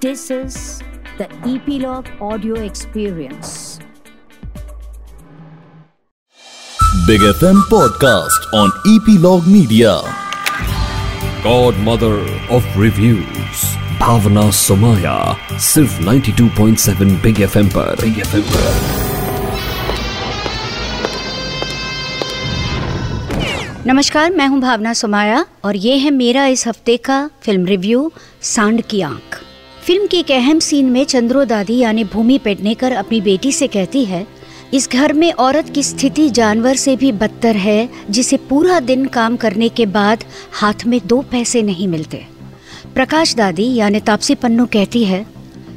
This is the Epilogue Audio Experience. Big FM podcast on Epilogue Media. Godmother of Reviews Bhavna Somaya सिर्फ़ 92.7 big FM पर big FM पर नमस्कार मैं हूँ भावना सोमाया और ये है मेरा इस हफ़्ते का फ़िल्म रिव्यू सांड की आँख फ़िल्म के एक अहम सीन में चंद्रो दादी यानी भूमि पेडनेकर अपनी बेटी से कहती है, इस घर में औरत की स्थिति जानवर से भी बदतर है, जिसे पूरा दिन काम करने के बाद हाथ में दो पैसे नहीं मिलते। प्रकाश दादी यानी तापसी पन्नू कहती है,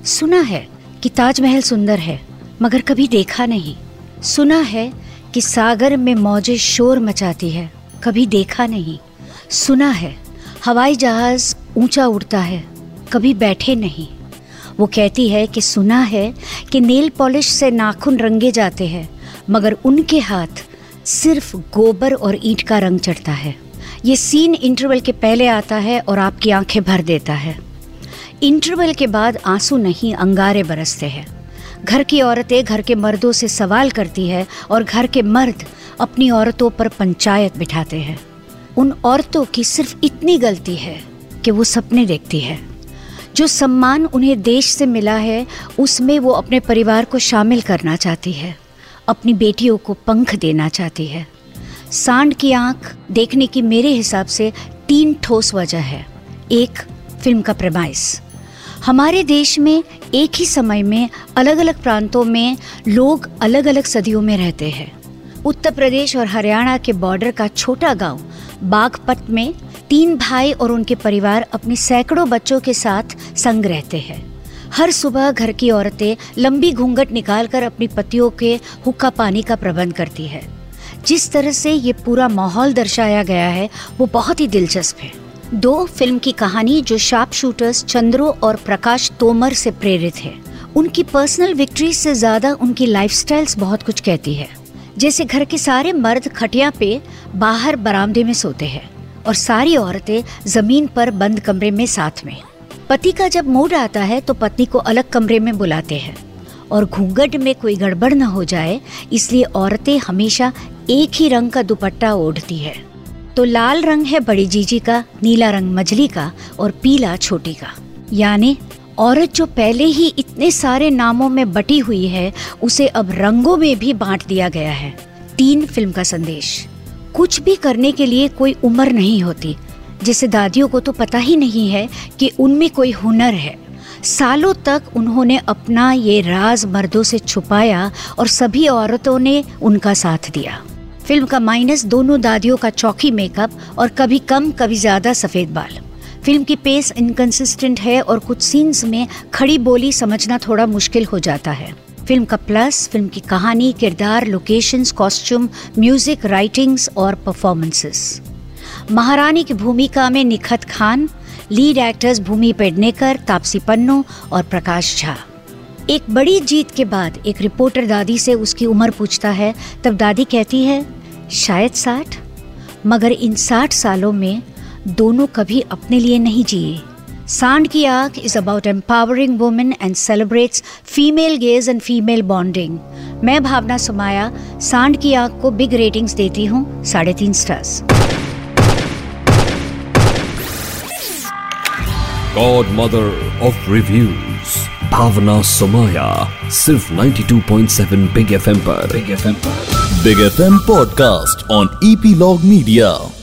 सुना है कि ताजमहल सुंदर है, मगर कभी देखा नहीं। सुना है कि सागर में मौजे शोर मचाती है, कभी देखा नहीं। सुना है, हवाई जहाज़ ऊँचा उड़ता है कभी बैठे नहीं। वो कहती है कि सुना है कि नेल पॉलिश से नाखून रंगे जाते हैं, मगर उनके हाथ सिर्फ़ गोबर और ईंट का रंग चढ़ता है। ये सीन इंटरवल के पहले आता है और आपकी आँखें भर देता है। इंटरवल के बाद आँसू नहीं, अंगारे बरसते हैं। घर की औरतें घर के मर्दों से सवाल करती है और घर के मर्द अपनी औरतों पर पंचायत बिठाते हैं। उन औरतों की सिर्फ़ इतनी गलती है कि वो सपने देखती है। जो सम्मान उन्हें देश से मिला है, उसमें वो अपने परिवार को शामिल करना चाहती है, अपनी बेटियों को पंख देना चाहती है। सांड की आँख देखने की मेरे हिसाब से तीन ठोस वजह है। एक, फ़िल्म का प्रमाइस हमारे देश में एक ही समय में अलग अलग प्रांतों में लोग अलग अलग सदियों में रहते हैं। उत्तर प्रदेश और हरियाणा के बॉर्डर का छोटा गाँव बागपत में तीन भाई और उनके परिवार अपने सैकड़ों बच्चों के साथ संग रहते हैं। हर सुबह घर की औरतें लंबी घूंघट निकालकर अपनी पतियों के हुक्का पानी का प्रबंध करती है। जिस तरह से ये पूरा माहौल दर्शाया गया है, वो बहुत ही दिलचस्प है। दो फ़िल्म की कहानी जो शार्प शूटर्स चंद्रो और प्रकाश तोमर से प्रेरित है। उनकी पर्सनल विक्ट्री से ज़्यादा उनकी लाइफस्टाइल्स बहुत कुछ कहती है। जैसे घर के सारे मर्द खटिया पे बाहर बरामदे में सोते हैं। और सारी औरतें ज़मीन पर बंद कमरे में साथ में। पति का जब मूड आता है तो पत्नी को अलग कमरे में बुलाते हैं। और घूंघट में कोई गड़बड़ न हो जाए, इसलिए औरतें हमेशा एक ही रंग का दुपट्टा ओढ़ती है। तो लाल रंग है बड़ी जीजी का, नीला रंग मजली का और पीला छोटी का। यानी, औरत जो पहले ही इतने सारे नामों में बटी हुई है, उसे अब रंगों में भी बांट दिया गया है। तीन फ़िल्म का संदेश। कुछ भी करने के लिए कोई उम्र नहीं होती। जैसे दादियों को तो पता ही नहीं है कि उनमें कोई हुनर है। सालों तक उन्होंने अपना ये राज मर्दों से छुपाया और सभी औरतों ने उनका साथ दिया। फ़िल्म का माइनस दोनों दादियों का चौकी मेकअप और कभी कम, कभी ज़्यादा सफ़ेद बाल। फ़िल्म की पेस इनकंसिस्टेंट है और कुछ सीन्स में खड़ी बोली समझना थोड़ा मुश्किल हो जाता है। फ़िल्म का प्लस, फ़िल्म की कहानी, किरदार लोकेशंस कॉस्ट्यूम म्यूज़िक राइटिंग्स और परफॉर्मेंसेस महारानी की भूमिका में निखत खान लीड एक्टर्स भूमि पेडनेकर तापसी पन्नू और प्रकाश झा। एक बड़ी जीत के बाद एक रिपोर्टर दादी से उसकी उम्र पूछता है, तब दादी कहती है, शायद साठ? मगर इन साठ सालों में दोनों कभी अपने लिए नहीं जिए। सांड की आग is about empowering women and celebrates female gaze and female bonding मैं भावना सुमाया सांड की आग को बिग रेटिंग्स देती हूँ साढ़े तीन stars Godmother of Reviews Bhavna Somaya सिर्फ़ 92.7 बिग एफएम पर. बिग एफएम पर. Big FM podcast on Epilogue Media.